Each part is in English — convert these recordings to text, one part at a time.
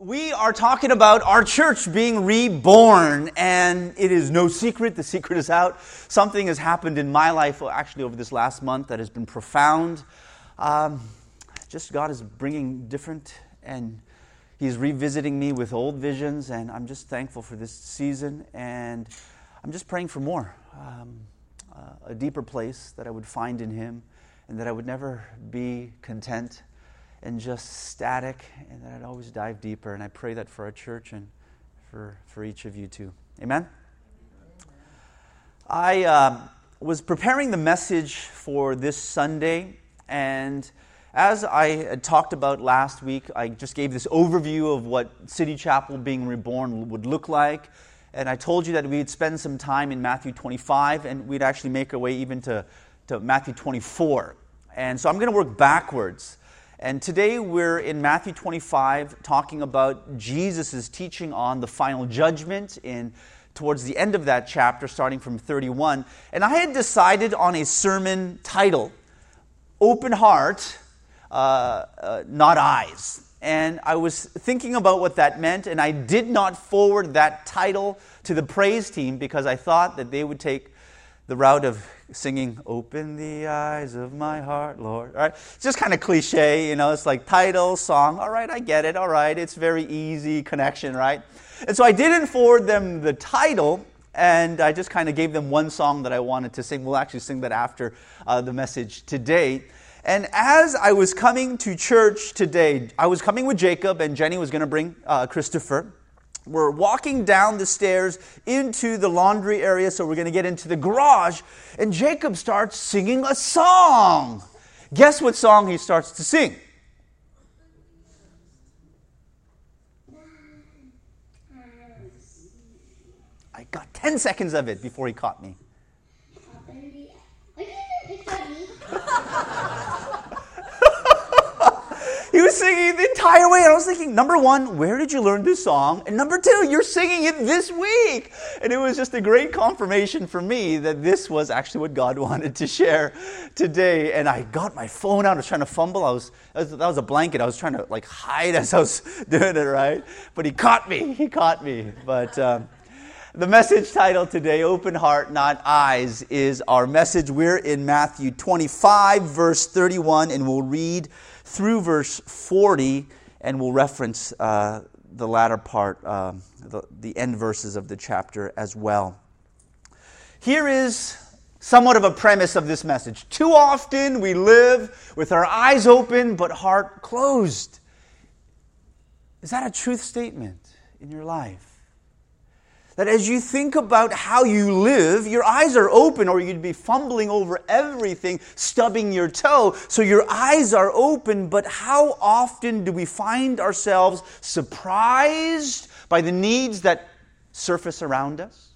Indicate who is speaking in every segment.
Speaker 1: We are talking about our church being reborn, and it is no secret. The secret is out. Something has happened in my life, actually, over this last month that has been profound. Um, just God is bringing different, and He's revisiting me with old visions, and I'm just thankful for this season. And I'm just praying for more um, uh, a deeper place that I would find in Him, and that I would never be content and just static, and that I'd always dive deeper. And I pray that for our church and for, for each of you too. Amen? I uh, was preparing the message for this Sunday, and as I talked about last week, I just gave this overview of what City Chapel being reborn would look like. And I told you that we'd spend some time in Matthew 25, and we'd actually make our way even to, to Matthew 24. And so I'm going to work backwards. And today we're in Matthew 25 talking about Jesus' teaching on the final judgment in towards the end of that chapter starting from 31. And I had decided on a sermon title, Open Heart, uh, uh, Not Eyes. And I was thinking about what that meant, and I did not forward that title to the praise team because I thought that they would take the route of singing open the eyes of my heart lord all right? It's just kind of cliche you know? It's like title song all right i get it all right it's very easy connection right? And so i didn't forward them the title and i just kind of gave them one song that i wanted to sing. We'll actually sing that after uh, the message today. And as i was coming to church today i was coming with jacob and jenny was going to bring uh, christopher we're walking down the stairs into the laundry area, so we're going to get into the garage, and Jacob starts singing a song. Guess what song he starts to sing? I got 10 seconds of it before he caught me. Singing the entire way. And I was thinking, number one, where did you learn this song? And number two, you're singing it this week. And it was just a great confirmation for me that this was actually what God wanted to share today. And I got my phone out. I was trying to fumble. I was, that was a blanket. I was trying to like hide as I was doing it, right? But he caught me. He caught me. But, um, the message title today, Open Heart, Not Eyes, is our message. We're in Matthew 25, verse 31, and we'll read through verse 40, and we'll reference uh, the latter part, uh, the, the end verses of the chapter as well. Here is somewhat of a premise of this message. Too often we live with our eyes open but heart closed. Is that a truth statement in your life? That as you think about how you live, your eyes are open or you'd be fumbling over everything, stubbing your toe. So your eyes are open, but how often do we find ourselves surprised by the needs that surface around us?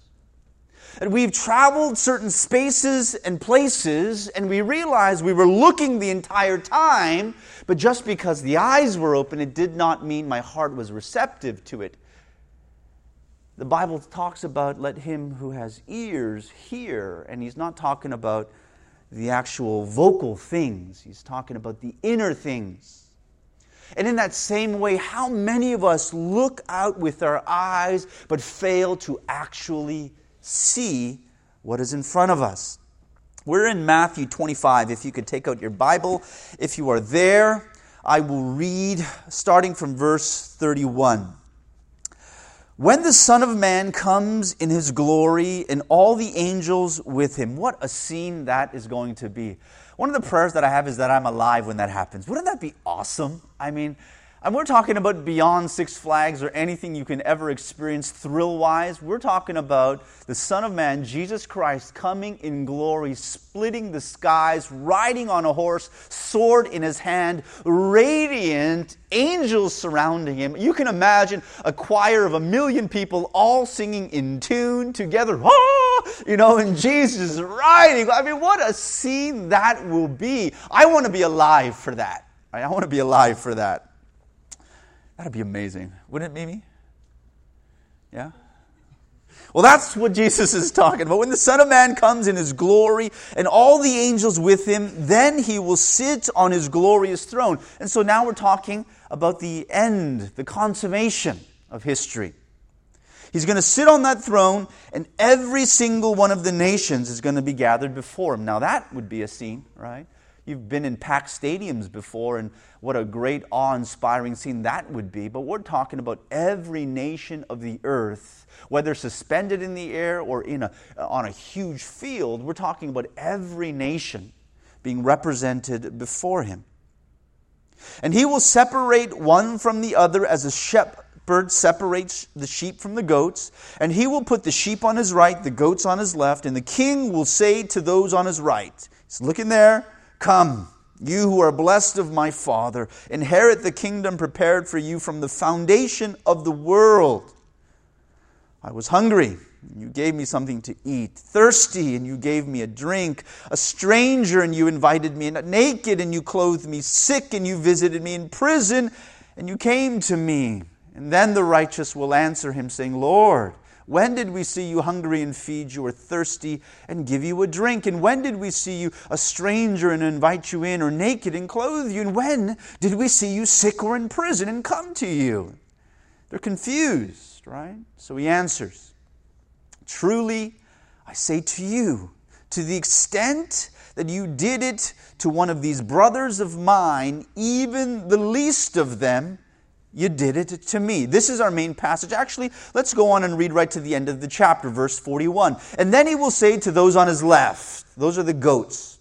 Speaker 1: And we've traveled certain spaces and places, and we realize we were looking the entire time, but just because the eyes were open, it did not mean my heart was receptive to it. The Bible talks about let him who has ears hear, and he's not talking about the actual vocal things, he's talking about the inner things. And in that same way, how many of us look out with our eyes but fail to actually see what is in front of us? We're in Matthew 25. If you could take out your Bible, if you are there, I will read starting from verse 31. When the Son of Man comes in his glory and all the angels with him, what a scene that is going to be. One of the prayers that I have is that I'm alive when that happens. Wouldn't that be awesome? I mean, and we're talking about beyond Six Flags or anything you can ever experience thrill wise. We're talking about the Son of Man, Jesus Christ, coming in glory, splitting the skies, riding on a horse, sword in his hand, radiant, angels surrounding him. You can imagine a choir of a million people all singing in tune together. Ah! You know, and Jesus riding. I mean, what a scene that will be. I want to be alive for that. I want to be alive for that. That'd be amazing. Wouldn't it, Mimi? Yeah? Well, that's what Jesus is talking about. When the Son of Man comes in his glory and all the angels with him, then he will sit on his glorious throne. And so now we're talking about the end, the consummation of history. He's going to sit on that throne, and every single one of the nations is going to be gathered before him. Now, that would be a scene, right? You've been in packed stadiums before, and what a great, awe inspiring scene that would be. But we're talking about every nation of the earth, whether suspended in the air or in a, on a huge field. We're talking about every nation being represented before him. And he will separate one from the other as a shepherd separates the sheep from the goats. And he will put the sheep on his right, the goats on his left. And the king will say to those on his right, He's looking there Come, you who are blessed of my Father, inherit the kingdom prepared for you from the foundation of the world. I was hungry, and you gave me something to eat, thirsty, and you gave me a drink, a stranger, and you invited me, naked, and you clothed me, sick, and you visited me, in prison, and you came to me. And then the righteous will answer him, saying, Lord, when did we see you hungry and feed you, or thirsty and give you a drink? And when did we see you a stranger and invite you in, or naked and clothe you? And when did we see you sick or in prison and come to you? They're confused, right? So he answers Truly, I say to you, to the extent that you did it to one of these brothers of mine, even the least of them, you did it to me. This is our main passage. Actually, let's go on and read right to the end of the chapter, verse 41. And then he will say to those on his left, those are the goats,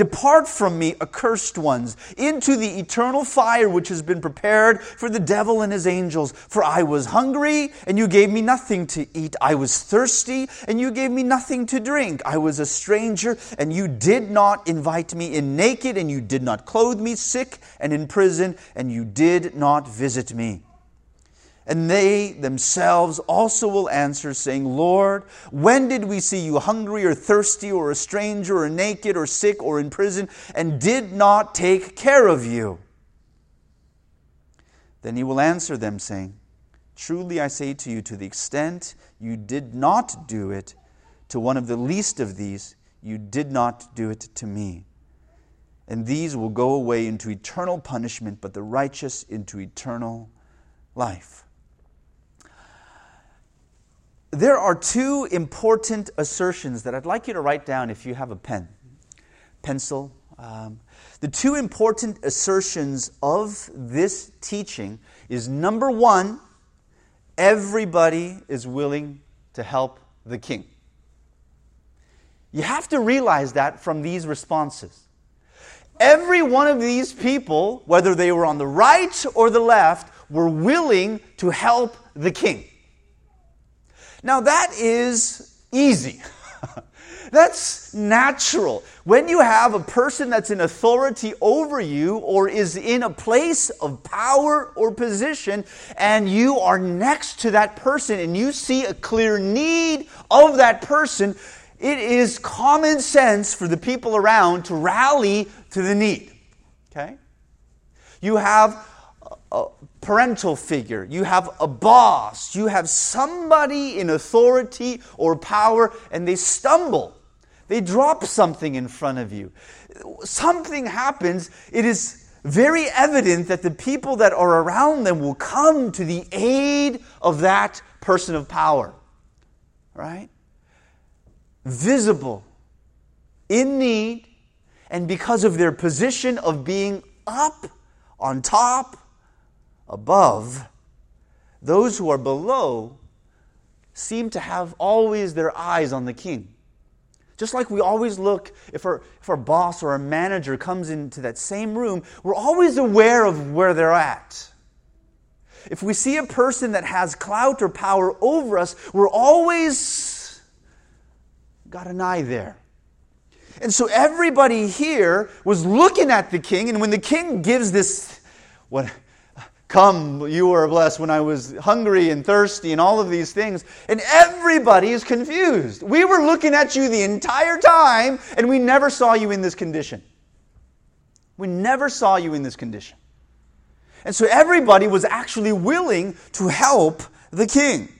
Speaker 1: Depart from me, accursed ones, into the eternal fire which has been prepared for the devil and his angels. For I was hungry, and you gave me nothing to eat. I was thirsty, and you gave me nothing to drink. I was a stranger, and you did not invite me in naked, and you did not clothe me sick and in prison, and you did not visit me. And they themselves also will answer, saying, Lord, when did we see you hungry or thirsty or a stranger or naked or sick or in prison and did not take care of you? Then he will answer them, saying, Truly I say to you, to the extent you did not do it to one of the least of these, you did not do it to me. And these will go away into eternal punishment, but the righteous into eternal life there are two important assertions that I'd like you to write down if you have a pen, pencil. Um, the two important assertions of this teaching is number one, everybody is willing to help the king. You have to realize that from these responses. Every one of these people, whether they were on the right or the left, were willing to help the king. Now, that is easy. That's natural. When you have a person that's in authority over you or is in a place of power or position, and you are next to that person and you see a clear need of that person, it is common sense for the people around to rally to the need. Okay? You have parental figure, you have a boss, you have somebody in authority or power, and they stumble. They drop something in front of you. Something happens, it is very evident that the people that are around them will come to the aid of that person of power. Right? Visible, in need, and because of their position of being up on top, above, those who are below seem to have always their eyes on the king. Just like we always look, if our, if our boss or our manager comes into that same room, we're always aware of where they're at. If we see a person that has clout or power over us, we're always got an eye there. And so everybody here was looking at the king, and when the king gives this, what Come, you were blessed when I was hungry and thirsty and all of these things. And everybody is confused. We were looking at you the entire time and we never saw you in this condition. We never saw you in this condition. And so everybody was actually willing to help the king.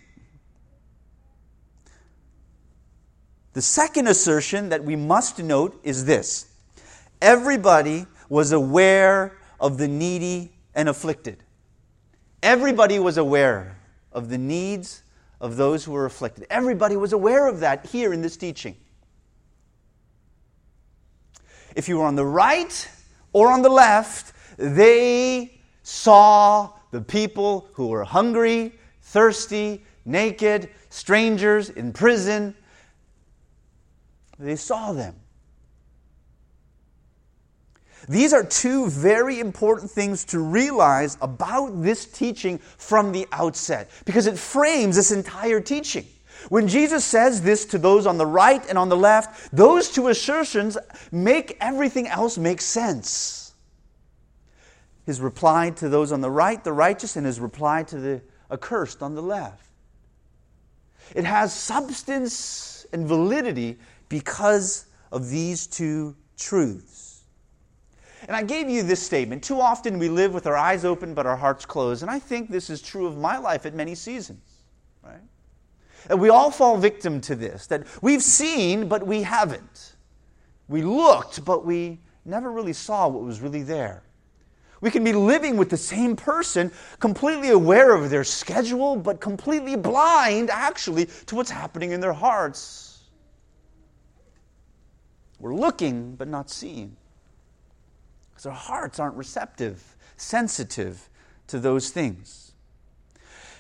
Speaker 1: The second assertion that we must note is this everybody was aware of the needy and afflicted. Everybody was aware of the needs of those who were afflicted. Everybody was aware of that here in this teaching. If you were on the right or on the left, they saw the people who were hungry, thirsty, naked, strangers in prison. They saw them. These are two very important things to realize about this teaching from the outset because it frames this entire teaching. When Jesus says this to those on the right and on the left, those two assertions make everything else make sense. His reply to those on the right, the righteous, and his reply to the accursed on the left. It has substance and validity because of these two truths. And I gave you this statement. Too often we live with our eyes open but our hearts closed. And I think this is true of my life at many seasons, right? And we all fall victim to this that we've seen but we haven't. We looked but we never really saw what was really there. We can be living with the same person, completely aware of their schedule, but completely blind, actually, to what's happening in their hearts. We're looking, but not seeing. Because our hearts aren't receptive, sensitive to those things.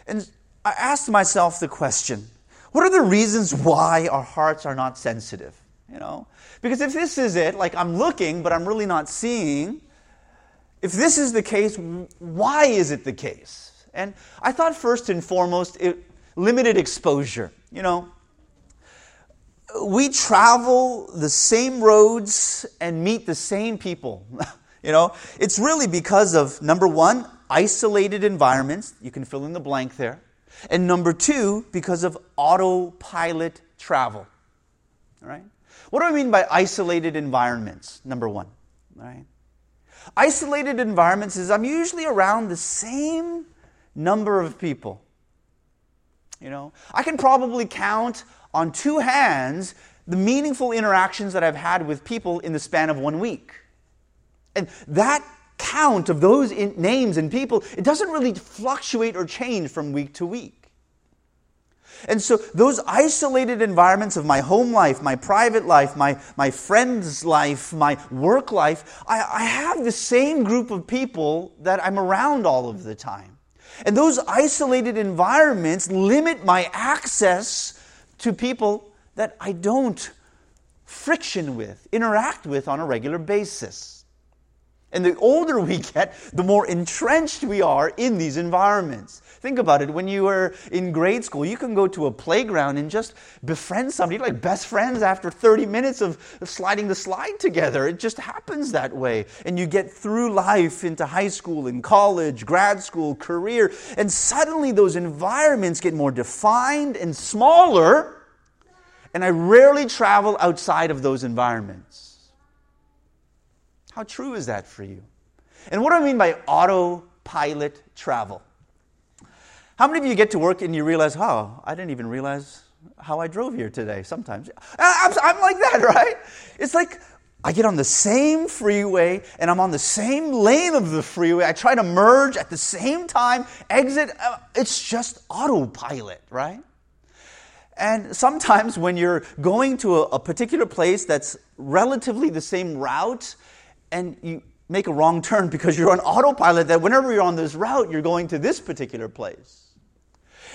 Speaker 1: And I asked myself the question what are the reasons why our hearts are not sensitive? You know? Because if this is it, like I'm looking, but I'm really not seeing, if this is the case, why is it the case? And I thought first and foremost, it, limited exposure. You know, we travel the same roads and meet the same people. you know, it's really because of number one, isolated environments. You can fill in the blank there. And number two, because of autopilot travel. All right? What do I mean by isolated environments? Number one. All right? Isolated environments is I'm usually around the same number of people. You know, I can probably count on two hands the meaningful interactions that I've had with people in the span of one week. And that count of those names and people, it doesn't really fluctuate or change from week to week. And so, those isolated environments of my home life, my private life, my, my friend's life, my work life, I, I have the same group of people that I'm around all of the time. And those isolated environments limit my access to people that I don't friction with, interact with on a regular basis. And the older we get, the more entrenched we are in these environments. Think about it. When you were in grade school, you can go to a playground and just befriend somebody, like best friends after 30 minutes of, sliding the slide together. It just happens that way. And you get through life into high school and college, grad school, career, and suddenly those environments get more defined and smaller. And I rarely travel outside of those environments. How true is that for you? And what do I mean by autopilot travel? How many of you get to work and you realize, oh, I didn't even realize how I drove here today sometimes? I'm, I'm like that, right? It's like I get on the same freeway and I'm on the same lane of the freeway. I try to merge at the same time, exit. Uh, it's just autopilot, right? And sometimes when you're going to a, particular place that's relatively the same route and you make a wrong turn because you're on autopilot, that whenever you're on this route, you're going to this particular place.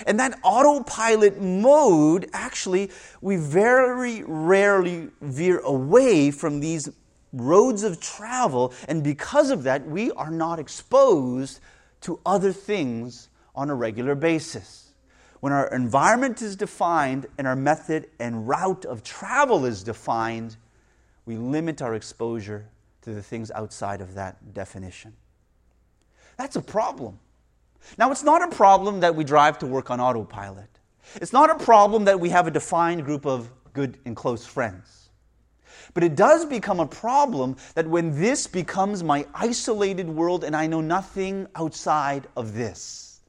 Speaker 1: And that autopilot mode, actually, we very rarely veer away from these roads of travel. And because of that, we are not exposed to other things on a regular basis. When our environment is defined and our method and route of travel is defined, we limit our exposure to the things outside of that definition. That's a problem. Now, it's not a problem that we drive to work on autopilot. It's not a problem that we have a defined group of good and close friends. But it does become a problem that when this becomes my isolated world and I know nothing outside of this.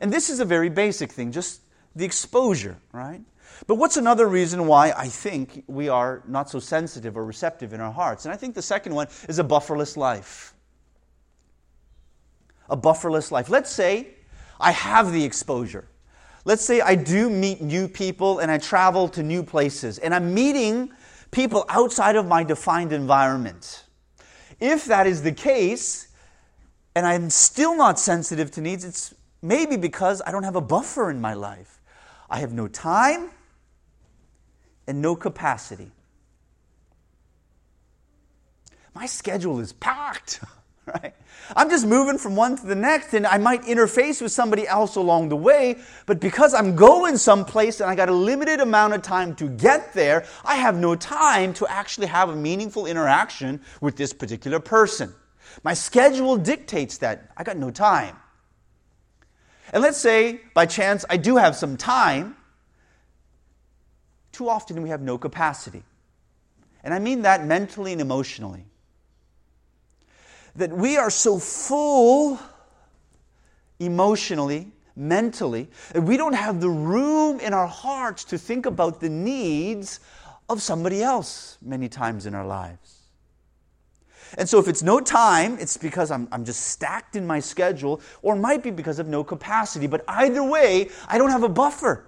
Speaker 1: And this is a very basic thing, just the exposure, right? But what's another reason why I think we are not so sensitive or receptive in our hearts? And I think the second one is a bufferless life. A bufferless life. Let's say I have the exposure. Let's say I do meet new people and I travel to new places and I'm meeting people outside of my defined environment. If that is the case, and I'm still not sensitive to needs, it's maybe because I don't have a buffer in my life. I have no time and no capacity. My schedule is packed, right? I'm just moving from one to the next, and I might interface with somebody else along the way, but because I'm going someplace and I got a limited amount of time to get there, I have no time to actually have a meaningful interaction with this particular person. My schedule dictates that. I got no time. And let's say, by chance, I do have some time. Too often we have no capacity. And I mean that mentally and emotionally. That we are so full emotionally, mentally, that we don't have the room in our hearts to think about the needs of somebody else many times in our lives. And so if it's no time, it's because I'm, I'm just stacked in my schedule, or it might be because of no capacity. But either way, I don't have a buffer.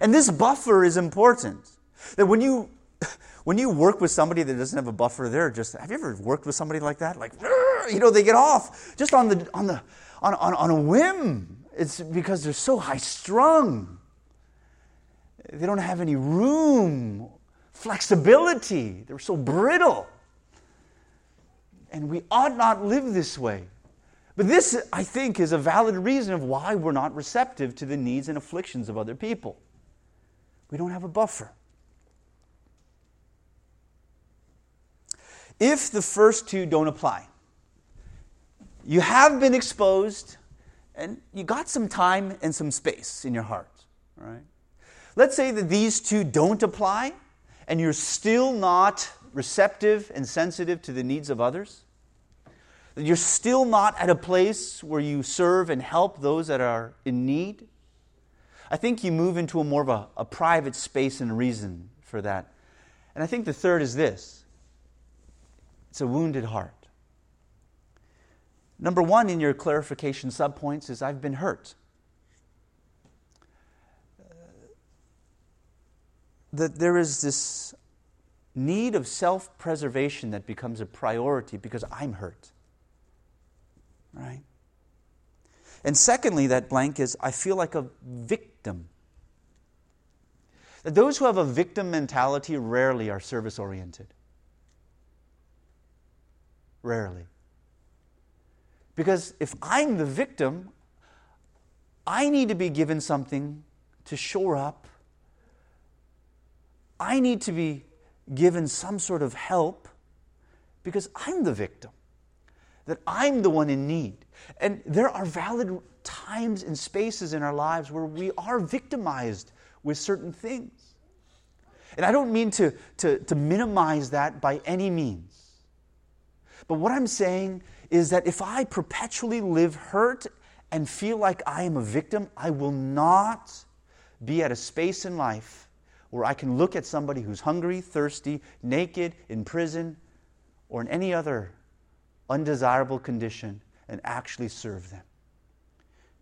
Speaker 1: And this buffer is important. That when you when you work with somebody that doesn't have a buffer, they're just have you ever worked with somebody like that? Like you know, they get off just on the on the on, on, on a whim. It's because they're so high strung. They don't have any room, flexibility. They're so brittle. And we ought not live this way. But this, I think, is a valid reason of why we're not receptive to the needs and afflictions of other people. We don't have a buffer. If the first two don't apply, you have been exposed and you got some time and some space in your heart, right? Let's say that these two don't apply and you're still not receptive and sensitive to the needs of others? That you're still not at a place where you serve and help those that are in need? I think you move into a more of a, a private space and reason for that. And I think the third is this it's a wounded heart. Number one in your clarification subpoints is I've been hurt. Uh, that there is this need of self preservation that becomes a priority because I'm hurt. Right? And secondly, that blank is I feel like a victim. That those who have a victim mentality rarely are service oriented. Rarely. Because if I'm the victim, I need to be given something to shore up. I need to be given some sort of help because I'm the victim, that I'm the one in need. And there are valid times and spaces in our lives where we are victimized with certain things. And I don't mean to, to, to minimize that by any means. But what I'm saying is that if I perpetually live hurt and feel like I am a victim, I will not be at a space in life where I can look at somebody who's hungry, thirsty, naked, in prison, or in any other undesirable condition and actually serve them.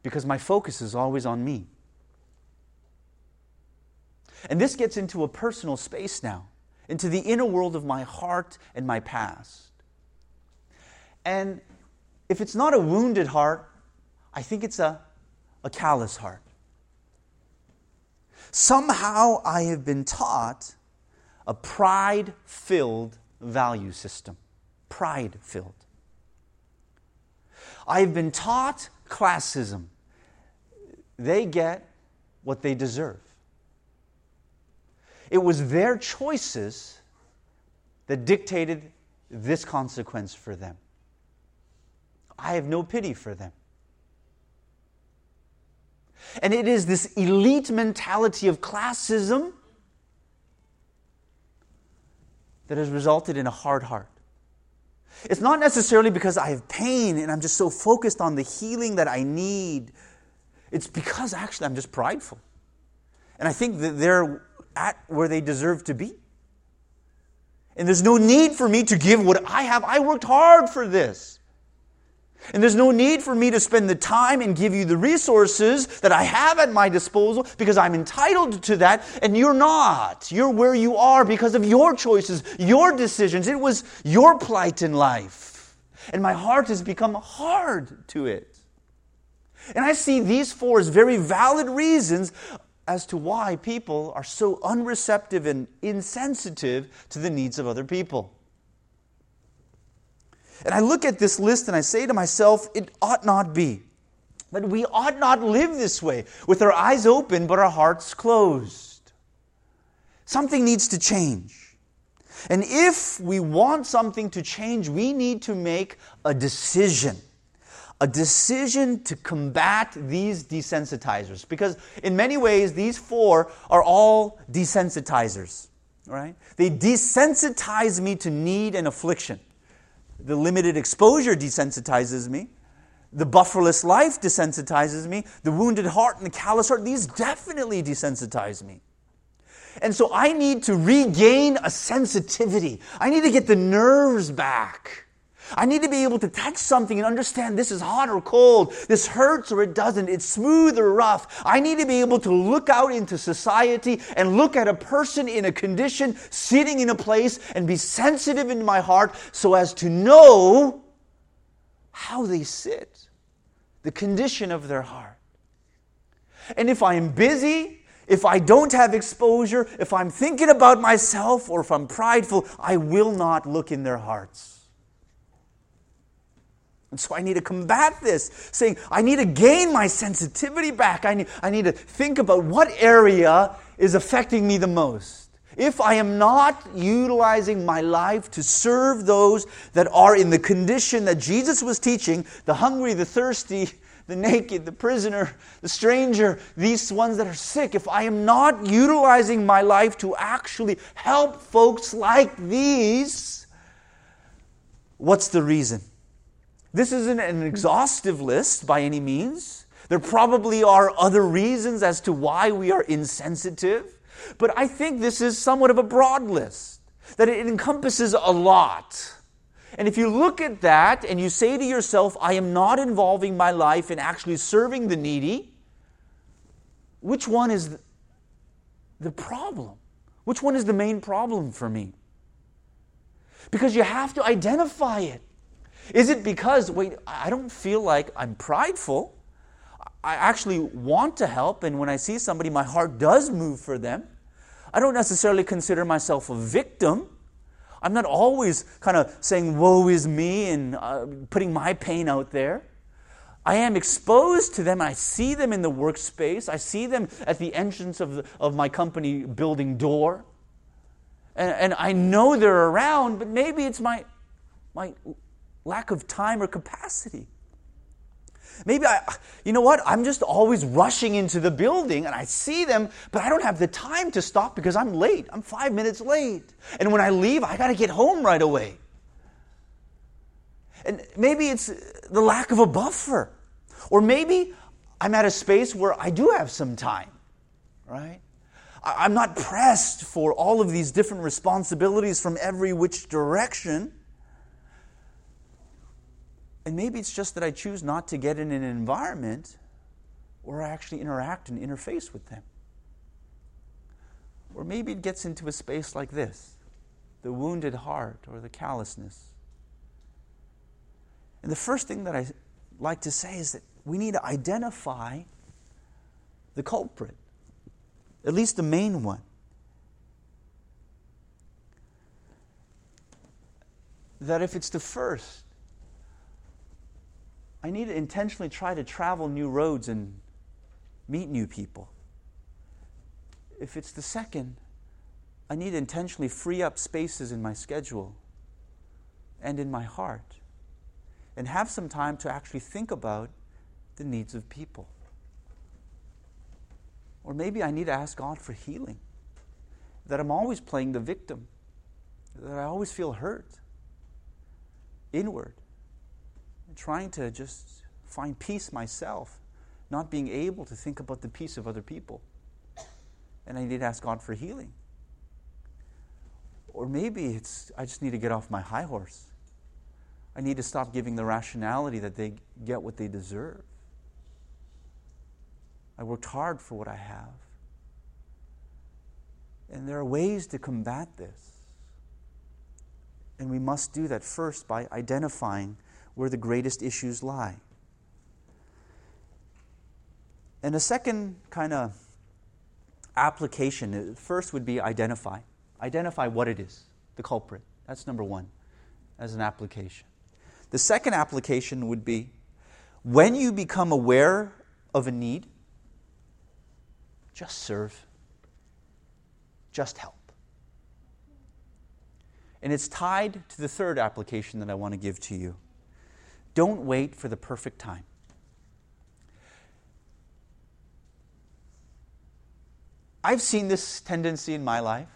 Speaker 1: Because my focus is always on me. And this gets into a personal space now, into the inner world of my heart and my past. And if it's not a wounded heart, I think it's a, a callous heart. Somehow I have been taught a pride filled value system. Pride filled. I have been taught classism. They get what they deserve. It was their choices that dictated this consequence for them. I have no pity for them. And it is this elite mentality of classism that has resulted in a hard heart. It's not necessarily because I have pain and I'm just so focused on the healing that I need. It's because actually I'm just prideful. And I think that they're at where they deserve to be. And there's no need for me to give what I have. I worked hard for this. And there's no need for me to spend the time and give you the resources that I have at my disposal because I'm entitled to that and you're not. You're where you are because of your choices, your decisions. It was your plight in life. And my heart has become hard to it. And I see these four as very valid reasons as to why people are so unreceptive and insensitive to the needs of other people. And I look at this list and I say to myself, it ought not be. That we ought not live this way, with our eyes open but our hearts closed. Something needs to change. And if we want something to change, we need to make a decision. A decision to combat these desensitizers. Because in many ways, these four are all desensitizers, right? They desensitize me to need and affliction. The limited exposure desensitizes me. The bufferless life desensitizes me. The wounded heart and the callous heart, these definitely desensitize me. And so I need to regain a sensitivity. I need to get the nerves back. I need to be able to touch something and understand this is hot or cold, this hurts or it doesn't, it's smooth or rough. I need to be able to look out into society and look at a person in a condition, sitting in a place, and be sensitive in my heart so as to know how they sit, the condition of their heart. And if I am busy, if I don't have exposure, if I'm thinking about myself, or if I'm prideful, I will not look in their hearts. And so I need to combat this, saying, I need to gain my sensitivity back. I need, I need to think about what area is affecting me the most. If I am not utilizing my life to serve those that are in the condition that Jesus was teaching the hungry, the thirsty, the naked, the prisoner, the stranger, these ones that are sick, if I am not utilizing my life to actually help folks like these, what's the reason? This isn't an mm. exhaustive list by any means. There probably are other reasons as to why we are insensitive, but I think this is somewhat of a broad list, that it encompasses a lot. And if you look at that and you say to yourself, I am not involving my life in actually serving the needy, which one is the problem? Which one is the main problem for me? Because you have to identify it. Is it because, wait, I don't feel like I'm prideful? I actually want to help, and when I see somebody, my heart does move for them. I don't necessarily consider myself a victim. I'm not always kind of saying, woe is me, and uh, putting my pain out there. I am exposed to them. I see them in the workspace. I see them at the entrance of, the, of my company building door. And, and I know they're around, but maybe it's my, my lack of time or capacity. Maybe I, you know what? I'm just always rushing into the building and I see them, but I don't have the time to stop because I'm late. I'm five minutes late. And when I leave, I got to get home right away. And maybe it's the lack of a buffer. Or maybe I'm at a space where I do have some time, right? I'm not pressed for all of these different responsibilities from every which direction. And maybe it's just that I choose not to get in an environment where I actually interact and interface with them. Or maybe it gets into a space like this the wounded heart or the callousness. And the first thing that I like to say is that we need to identify the culprit, at least the main one. That if it's the first, I need to intentionally try to travel new roads and meet new people. If it's the second, I need to intentionally free up spaces in my schedule and in my heart and have some time to actually think about the needs of people. Or maybe I need to ask God for healing. That I'm always playing the victim, that I always feel hurt inward trying to just find peace myself, not being able to think about the peace of other people. and I need to ask God for healing. Or maybe it's I just need to get off my high horse. I need to stop giving the rationality that they get what they deserve. I worked hard for what I have. And there are ways to combat this. And we must do that first by identifying where the greatest issues lie. And a second kind of application, uh, first would be identify. Identify what it is, the culprit. That's number one as an application. The second application would be when you become aware of a need, just serve, just help. And it's tied to the third application that I want to give to you. Don't wait for the perfect time. I've seen this tendency in my life.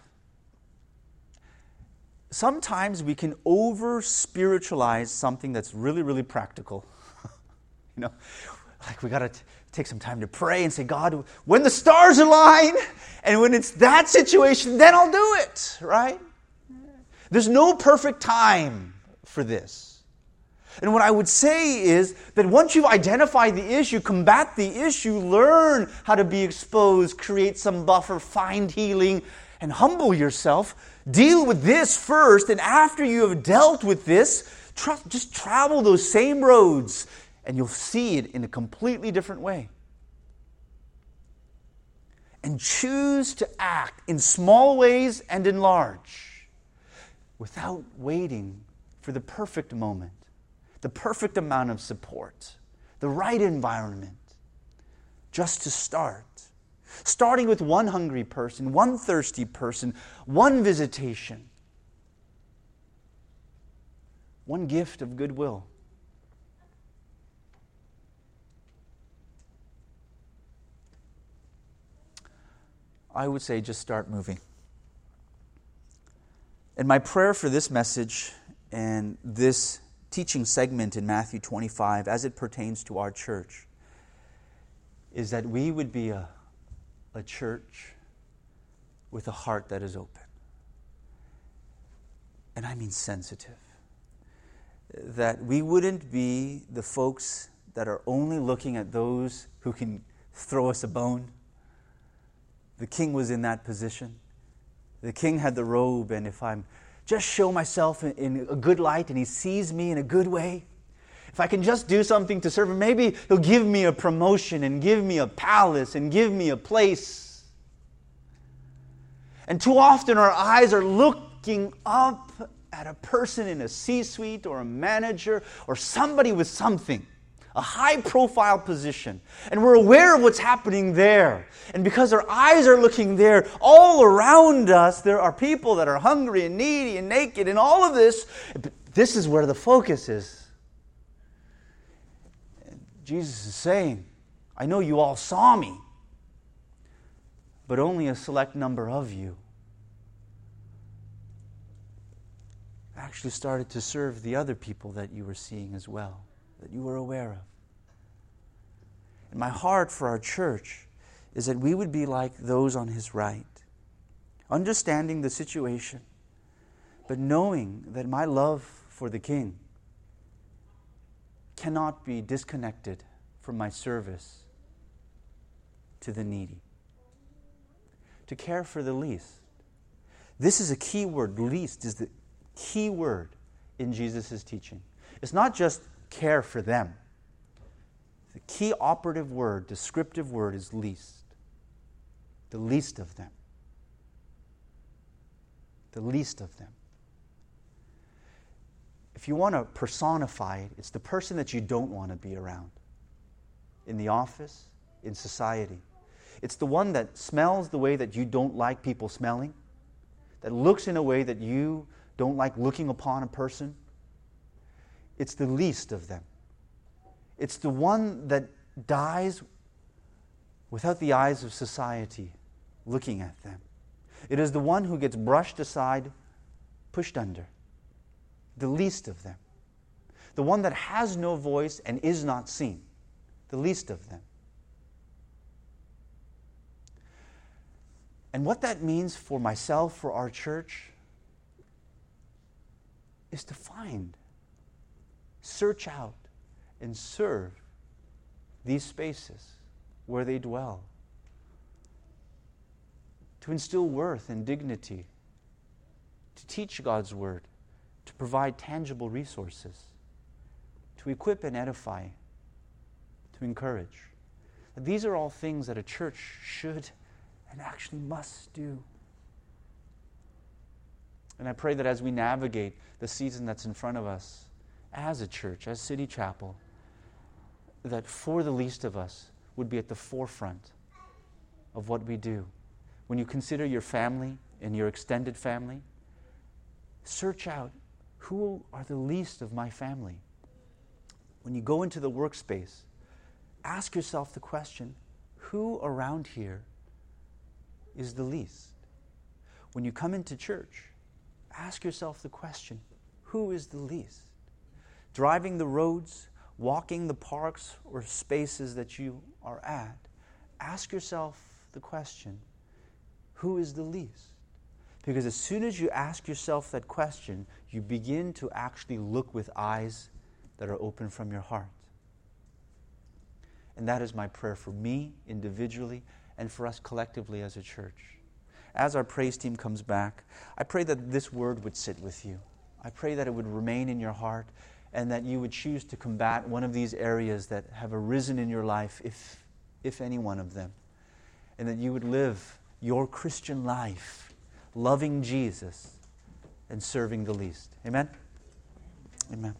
Speaker 1: Sometimes we can over spiritualize something that's really, really practical. you know, like we got to take some time to pray and say, God, when the stars align and when it's that situation, then I'll do it, right? There's no perfect time for this. And what I would say is that once you've identified the issue, combat the issue, learn how to be exposed, create some buffer, find healing, and humble yourself. Deal with this first, and after you have dealt with this, just travel those same roads, and you'll see it in a completely different way. And choose to act in small ways and in large without waiting for the perfect moment the perfect amount of support, the right environment, just to start. Starting with one hungry person, one thirsty person, one visitation, one gift of goodwill. I would say just start moving. And my prayer for this message and this teaching segment in Matthew 25 as it pertains to our church is that we would be a, a church with a heart that is open. And I mean sensitive. That we wouldn't be the folks that are only looking at those who can throw us a bone. The king was in that position. The king had the robe, and if I'm just show myself in, in a good light and He sees me in a good way, if I can just do something to serve Him, maybe He'll give me a promotion and give me a palace and give me a place. And too often our eyes are looking up at a person in a C suite or a manager or somebody with something a high profile position, and we're aware of what's happening there. And because our eyes are looking there, all around us, there are people that are hungry and needy and naked, and all of this. This is where the focus is. Jesus is saying, I know you all saw me, but only a select number of you actually started to serve the other people that you were seeing as well that you were aware of. And my heart for our church is that we would be like those on his right, understanding the situation, but knowing that my love for the king cannot be disconnected from my service to the needy. To care for the least. This is a key word. Least is the key word in Jesus' teaching. It's not just care for them. The key operative word, descriptive word, is least. The least of them. The least of them. If you want to personify it, it's the person that you don't want to be around in the office, in society. It's the one that smells the way that you don't like people smelling, that looks in a way that you don't like looking upon a person. It's the least of them. It's the one that dies without the eyes of society looking at them. It is the one who gets brushed aside, pushed under, the least of them. The one that has no voice and is not seen, the least of them. And what that means for myself, for our church, is to find, search out, and serve these spaces where they dwell. To instill worth and dignity, to teach God's word, to provide tangible resources, to equip and edify, to encourage. These are all things that a church should and actually must do. And I pray that as we navigate the season that's in front of us, as a church, as City Chapel, that for the least of us would be at the forefront of what we do. When you consider your family and your extended family, search out who are the least of my family. When you go into the workspace, ask yourself the question who around here is the least? When you come into church, ask yourself the question who is the least? Driving the roads, walking the parks or spaces that you are at, ask yourself the question who is the least? Because as soon as you ask yourself that question, you begin to actually look with eyes that are open from your heart. And that is my prayer for me individually and for us collectively as a church. As our praise team comes back, I pray that this word would sit with you. I pray that it would remain in your heart and that you would choose to combat one of these areas that have arisen in your life, if, if any one of them. And that you would live your Christian life loving Jesus and serving the least. Amen? Amen.